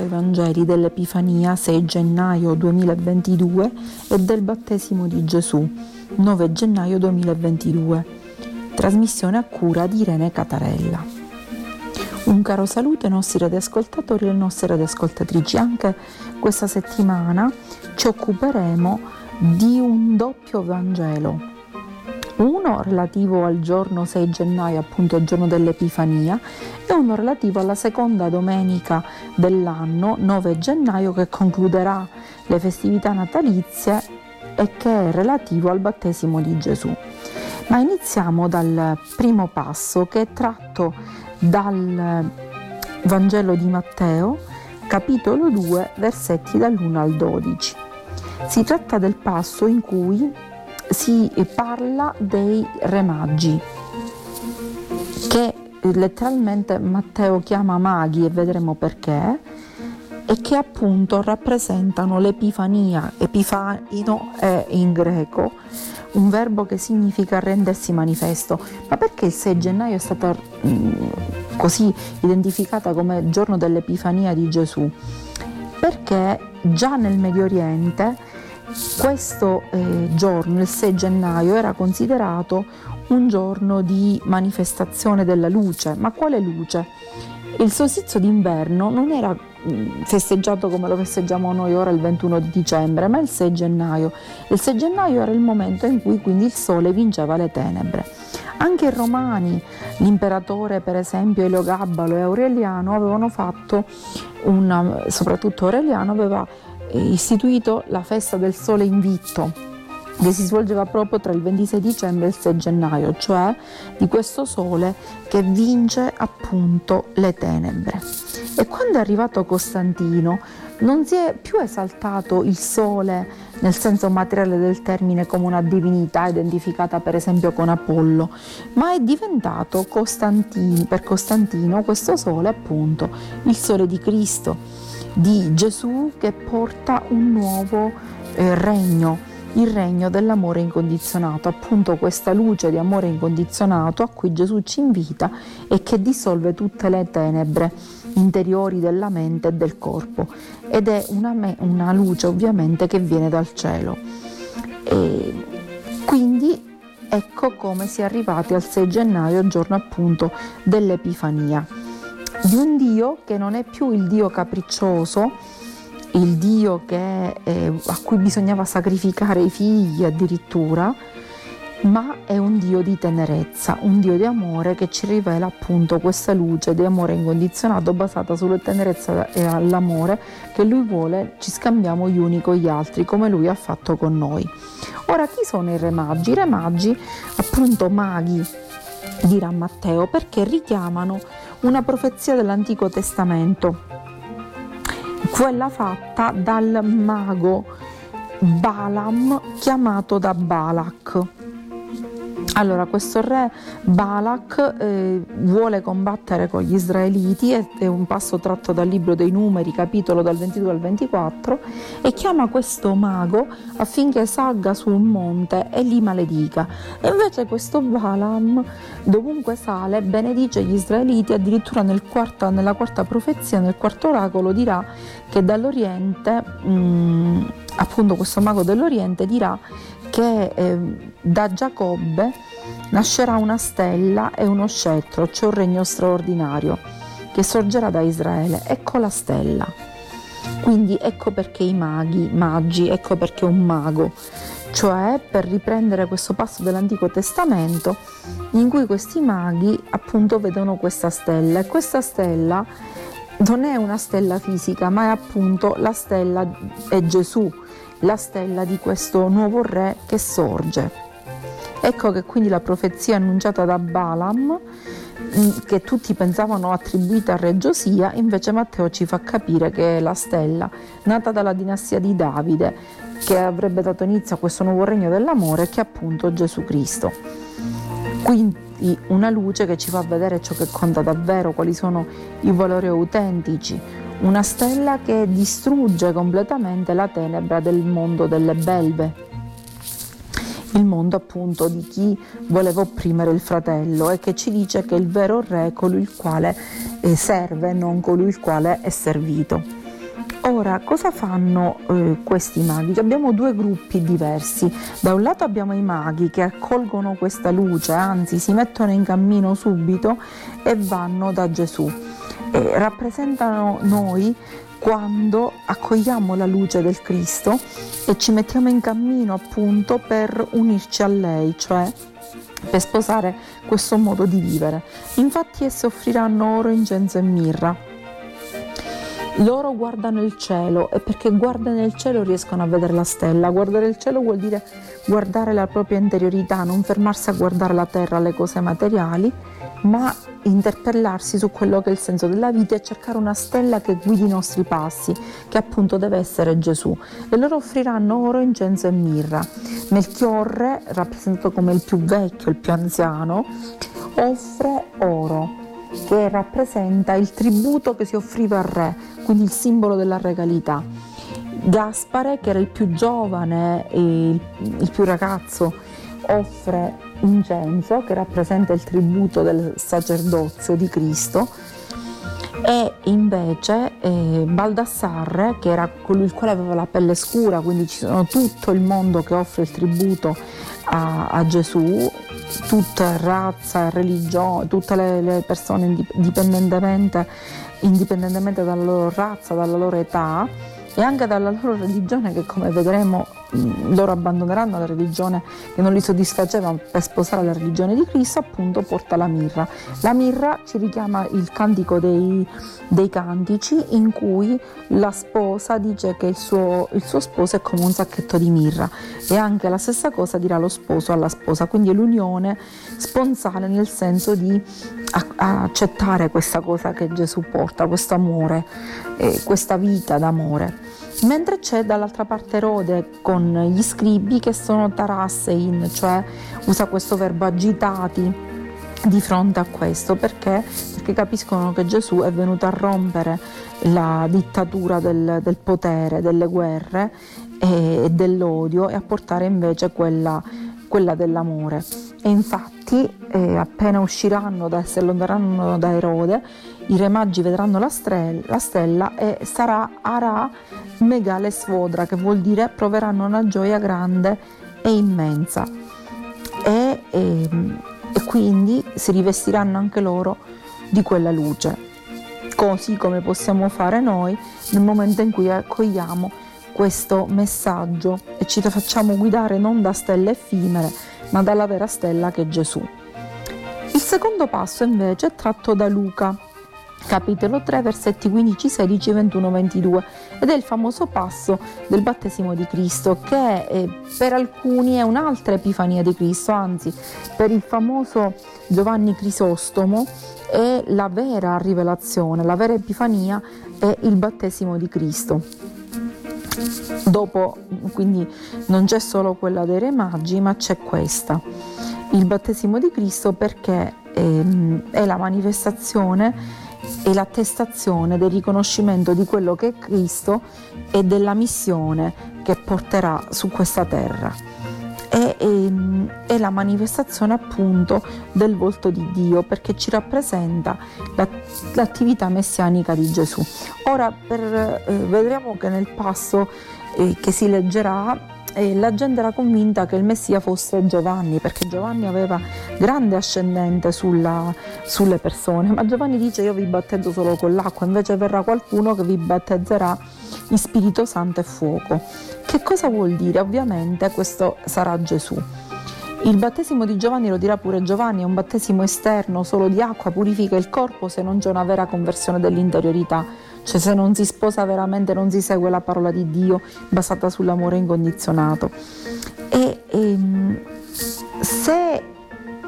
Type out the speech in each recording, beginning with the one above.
riporta i Vangeli dell'Epifania 6 gennaio 2022 e del battesimo di Gesù 9 gennaio 2022. Trasmissione a cura di Irene Catarella. Un caro saluto ai nostri radioascoltatori e alle nostre radioascoltatrici. Anche questa settimana ci occuperemo di un doppio Vangelo uno relativo al giorno 6 gennaio, appunto il giorno dell'Epifania, e uno relativo alla seconda domenica dell'anno, 9 gennaio, che concluderà le festività natalizie e che è relativo al battesimo di Gesù. Ma iniziamo dal primo passo che è tratto dal Vangelo di Matteo, capitolo 2, versetti dall'1 al 12. Si tratta del passo in cui si parla dei re magi, che letteralmente Matteo chiama maghi e vedremo perché, e che appunto rappresentano l'epifania, epifanino è in greco, un verbo che significa rendersi manifesto. Ma perché il 6 gennaio è stata mm, così identificata come giorno dell'epifania di Gesù? Perché già nel Medio Oriente questo eh, giorno, il 6 gennaio, era considerato un giorno di manifestazione della luce. Ma quale luce? Il solstizio d'inverno non era mm, festeggiato come lo festeggiamo noi ora il 21 di dicembre, ma il 6 gennaio. Il 6 gennaio era il momento in cui quindi il sole vinceva le tenebre. Anche i romani, l'imperatore per esempio Eliogabbalo e Aureliano avevano fatto una, soprattutto Aureliano aveva istituito la festa del sole invitto che si svolgeva proprio tra il 26 dicembre e il 6 gennaio, cioè di questo sole che vince appunto le tenebre. E quando è arrivato Costantino non si è più esaltato il sole nel senso materiale del termine come una divinità identificata per esempio con Apollo, ma è diventato Costantino, per Costantino questo sole appunto il sole di Cristo di Gesù che porta un nuovo eh, regno, il regno dell'amore incondizionato, appunto questa luce di amore incondizionato a cui Gesù ci invita e che dissolve tutte le tenebre interiori della mente e del corpo. Ed è una, me- una luce ovviamente che viene dal cielo. E quindi ecco come si è arrivati al 6 gennaio, giorno appunto dell'Epifania di un Dio che non è più il Dio capriccioso, il Dio che, eh, a cui bisognava sacrificare i figli addirittura, ma è un Dio di tenerezza, un Dio di amore che ci rivela appunto questa luce di amore incondizionato basata sulla tenerezza e all'amore che Lui vuole ci scambiamo gli uni con gli altri come Lui ha fatto con noi. Ora chi sono i re magi? I re magi, appunto maghi, dirà Matteo, perché richiamano una profezia dell'Antico Testamento, quella fatta dal mago Balaam chiamato da Balak. Allora, questo re Balak eh, vuole combattere con gli israeliti, è, un passo tratto dal libro dei numeri, capitolo dal 22 al 24, e chiama questo mago affinché salga su un monte e li maledica. E invece questo Balaam, dovunque sale, benedice gli israeliti, addirittura nel quarta, nella quarta profezia, nel quarto oracolo, dirà che dall'Oriente, mh, mm, appunto questo mago dell'Oriente dirà che eh, da Giacobbe nascerà una stella e uno scettro, cioè un regno straordinario che sorgerà da Israele. Ecco la stella. Quindi ecco perché i maghi, magi, ecco perché un mago, cioè per riprendere questo passo dell'Antico Testamento in cui questi maghi appunto vedono questa stella e questa stella non è una stella fisica, ma è appunto la stella è Gesù, la stella di questo nuovo re che sorge. Ecco che quindi la profezia annunciata da Balaam, mm, che tutti pensavano attribuita a Re Giosia, invece Matteo ci fa capire che è la stella nata dalla dinastia di Davide, che avrebbe dato inizio a questo nuovo regno dell'amore, che è appunto Gesù Cristo. Quindi una luce che ci fa vedere ciò che conta davvero, quali sono i valori autentici, una stella che distrugge completamente la tenebra del mondo delle belve, il mondo appunto di chi voleva opprimere il fratello e che ci dice che il vero re è colui il quale eh, serve, non colui il quale è servito. Ora, cosa fanno eh, questi maghi? Abbiamo due gruppi diversi. Da un lato abbiamo i maghi che accolgono questa luce, anzi si mettono in cammino subito e vanno da Gesù. E rappresentano noi quando accogliamo la luce del Cristo e ci mettiamo in cammino appunto per unirci a lei, cioè per sposare questo modo di vivere. Infatti esse offriranno oro, incenso e mirra loro guardano il cielo e perché guardano il cielo riescono a vedere la stella. Guardare il cielo vuol dire guardare la propria interiorità, non fermarsi a guardare la terra, le cose materiali, ma interpellarsi su quello che è il senso della vita e cercare una stella che guidi i nostri passi, che appunto deve essere Gesù. E loro offriranno oro, incenso e mirra. Melchiorre, rappresentato come il più vecchio, il più anziano, offre oro che rappresenta il tributo che si offriva al re, quindi il simbolo della regalità. Gaspare, che era il più giovane e il, il più ragazzo, offre incenso, che rappresenta il tributo del sacerdozio di Cristo, e invece eh, Baldassarre, che era colui il quale aveva la pelle scura, quindi ci sono tutto il mondo che offre il tributo a, a Gesù, tutta razza, religione, tutte le, le persone indipendentemente, indipendentemente dalla loro razza, dalla loro età e anche dalla loro religione che come vedremo loro abbandoneranno la religione che non li soddisfaceva per sposare la religione di Cristo, appunto porta la mirra. La mirra ci richiama il cantico dei, dei cantici in cui la sposa dice che il suo, il suo, sposo è come un sacchetto di mirra e anche la stessa cosa dirà lo sposo alla sposa, quindi è l'unione sponsale nel senso di accettare questa cosa che Gesù porta, questo amore, eh, questa vita d'amore mentre c'è dall'altra parte Rode con gli scribi che sono tarassein, cioè usa questo verbo agitati di fronte a questo perché? perché capiscono che Gesù è venuto a rompere la dittatura del, del potere, delle guerre e, e, dell'odio e a portare invece quella, quella dell'amore. E infatti eh, appena usciranno, da, si allontaneranno da Erode, i re magi vedranno la, strella, la stella e sarà Ara Megale Svodra, che vuol dire proveranno una gioia grande e immensa. E, e, e quindi si rivestiranno anche loro di quella luce, così come possiamo fare noi nel momento in cui accogliamo questo messaggio e ci facciamo guidare non da stelle effimere, ma dalla vera stella che è Gesù. Il secondo passo invece è tratto da Luca, capitolo 3, versetti 15, 16, 21, 22 ed è il famoso passo del battesimo di Cristo che eh, per alcuni è un'altra epifania di Cristo, anzi per il famoso Giovanni Crisostomo è la vera rivelazione, la vera epifania è il battesimo di Cristo. Dopo, quindi non c'è solo quella dei Re Magi, ma c'è questa, il battesimo di Cristo perché ehm, è la manifestazione e l'attestazione del riconoscimento di quello che è Cristo e della missione che porterà su questa terra. È, è, è, la manifestazione appunto del volto di Dio perché ci rappresenta la, l'attività messianica di Gesù. Ora per, eh, vedremo che nel passo eh, che si leggerà e la gente era convinta che il Messia fosse Giovanni, perché Giovanni aveva grande ascendente sulla, sulle persone, ma Giovanni dice io vi battezzo solo con l'acqua, invece verrà qualcuno che vi battezzerà in Spirito Santo e fuoco. Che cosa vuol dire? Ovviamente questo sarà Gesù. Il battesimo di Giovanni lo dirà pure Giovanni, è un battesimo esterno solo di acqua, purifica il corpo se non c'è una vera conversione dell'interiorità cioè se non si sposa veramente non si segue la parola di Dio basata sull'amore incondizionato. E, e ehm, se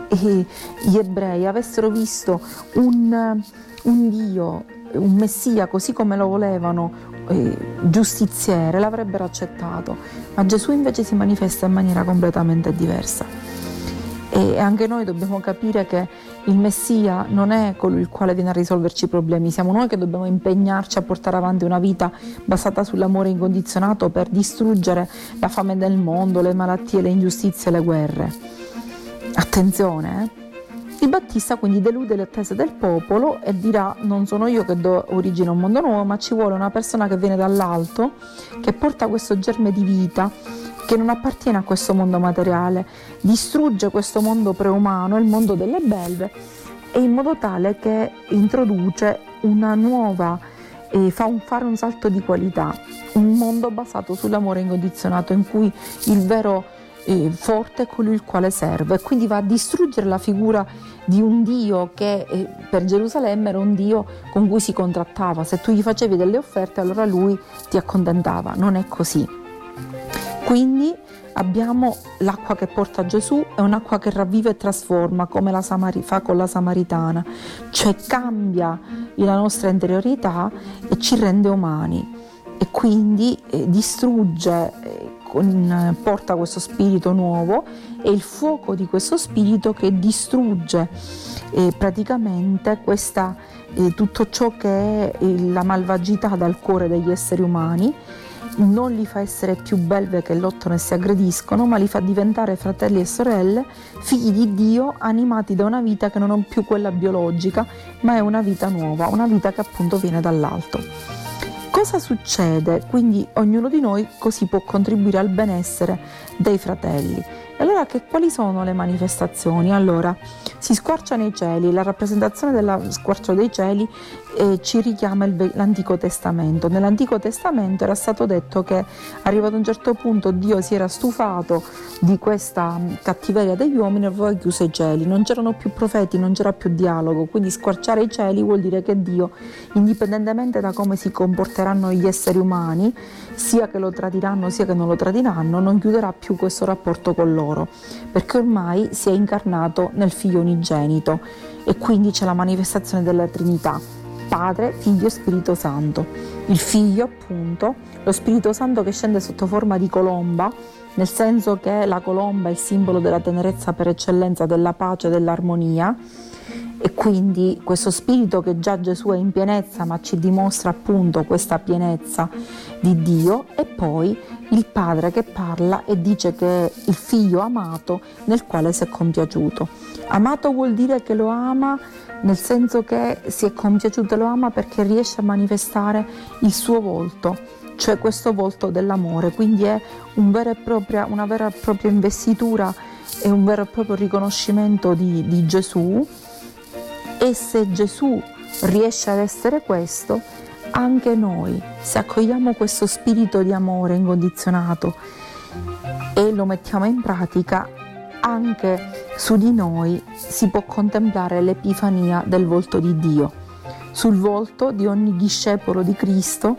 eh, gli ebrei avessero visto un, un Dio, un Messia così come lo volevano, giustiziere, l'avrebbero accettato, ma Gesù invece si manifesta in maniera completamente diversa. E anche noi dobbiamo capire che il Messia non è colui il quale viene a risolverci i problemi, siamo noi che dobbiamo impegnarci a portare avanti una vita basata sull'amore incondizionato per distruggere la fame del mondo, le malattie, le ingiustizie, le guerre. Attenzione, eh? Il Battista quindi delude le attese del popolo e dirà non sono io che do origine a un mondo nuovo, ma ci vuole una persona che viene dall'alto, che porta questo germe di vita che non appartiene a questo mondo materiale, distrugge questo mondo preumano, il mondo delle belve, e in modo tale che introduce una nuova, eh, fa un, fare un salto di qualità, un mondo basato sull'amore incondizionato in cui il vero eh, forte è colui il quale serve, e quindi va a distruggere la figura di un Dio che eh, per Gerusalemme era un Dio con cui si contrattava, se tu gli facevi delle offerte allora lui ti accontentava, non è così. Quindi abbiamo l'acqua che porta Gesù, è un'acqua che ravviva e trasforma come la Samari- fa con la Samaritana, cioè cambia la nostra interiorità e ci rende umani. E quindi eh, distrugge, eh, con, porta questo spirito nuovo e il fuoco di questo spirito che distrugge eh, praticamente questa, eh, tutto ciò che è la malvagità dal cuore degli esseri umani non li fa essere più belve che lottano e si aggrediscono, ma li fa diventare fratelli e sorelle, figli di Dio, animati da una vita che non è più quella biologica, ma è una vita nuova, una vita che appunto viene dall'alto. Cosa succede? Quindi ognuno di noi così può contribuire al benessere dei fratelli. Allora che, quali sono le manifestazioni? Allora, si squarciano i cieli, la rappresentazione dello squarcio dei cieli eh, ci richiama il, l'Antico Testamento. Nell'Antico Testamento era stato detto che arrivato a un certo punto Dio si era stufato di questa mm, cattiveria degli uomini e aveva chiuso i cieli, non c'erano più profeti, non c'era più dialogo, quindi squarciare i cieli vuol dire che Dio, indipendentemente da come si comporteranno gli esseri umani, sia che lo tradiranno sia che non lo tradiranno, non chiuderà più questo rapporto con loro, perché ormai si è incarnato nel figlio unigenito e quindi c'è la manifestazione della Trinità. Padre, Figlio e Spirito Santo. Il Figlio, appunto, lo Spirito Santo che scende sotto forma di colomba, nel senso che la colomba è il simbolo della tenerezza per eccellenza, della pace, dell'armonia e quindi questo spirito che già Gesù è in pienezza ma ci dimostra appunto questa pienezza di Dio e poi il padre che parla e dice che è il figlio amato nel quale si è compiaciuto. Amato vuol dire che lo ama nel senso che si è compiaciuto e lo ama perché riesce a manifestare il suo volto, cioè questo volto dell'amore, quindi è un propria, una vera e propria investitura e un vero e proprio riconoscimento di, di Gesù e se Gesù riesce ad essere questo, anche noi, se accogliamo questo spirito di amore incondizionato e lo mettiamo in pratica, anche su di noi si può contemplare l'epifania del volto di Dio, sul volto di ogni discepolo di Cristo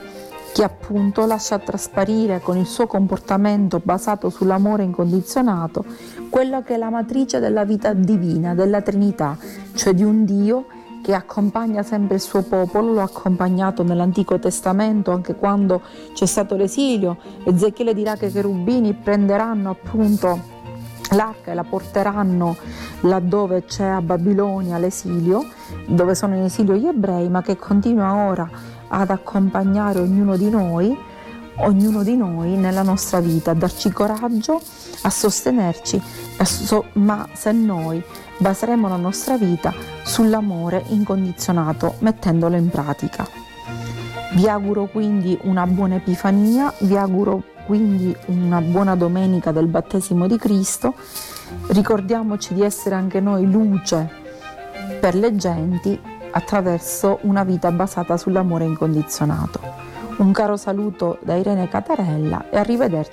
che appunto lascia trasparire con il suo comportamento basato sull'amore incondizionato quella che è la matrice della vita divina, della Trinità, cioè di un Dio che accompagna sempre il suo popolo, lo ha accompagnato nell'Antico Testamento anche quando c'è stato l'esilio. Ezechiele dirà che i cherubini prenderanno appunto l'arca e la porteranno laddove c'è a Babilonia l'esilio, dove sono in esilio gli ebrei, ma che continua ora ad accompagnare ognuno di noi, ognuno di noi nella nostra vita, a darci coraggio, a sostenerci, ma se noi baseremo la nostra vita sull'amore incondizionato mettendolo in pratica. Vi auguro quindi una buona Epifania, vi auguro quindi una buona domenica del battesimo di Cristo. Ricordiamoci di essere anche noi luce per le genti attraverso una vita basata sull'amore incondizionato. Un caro saluto da Irene Catarella e arrivederci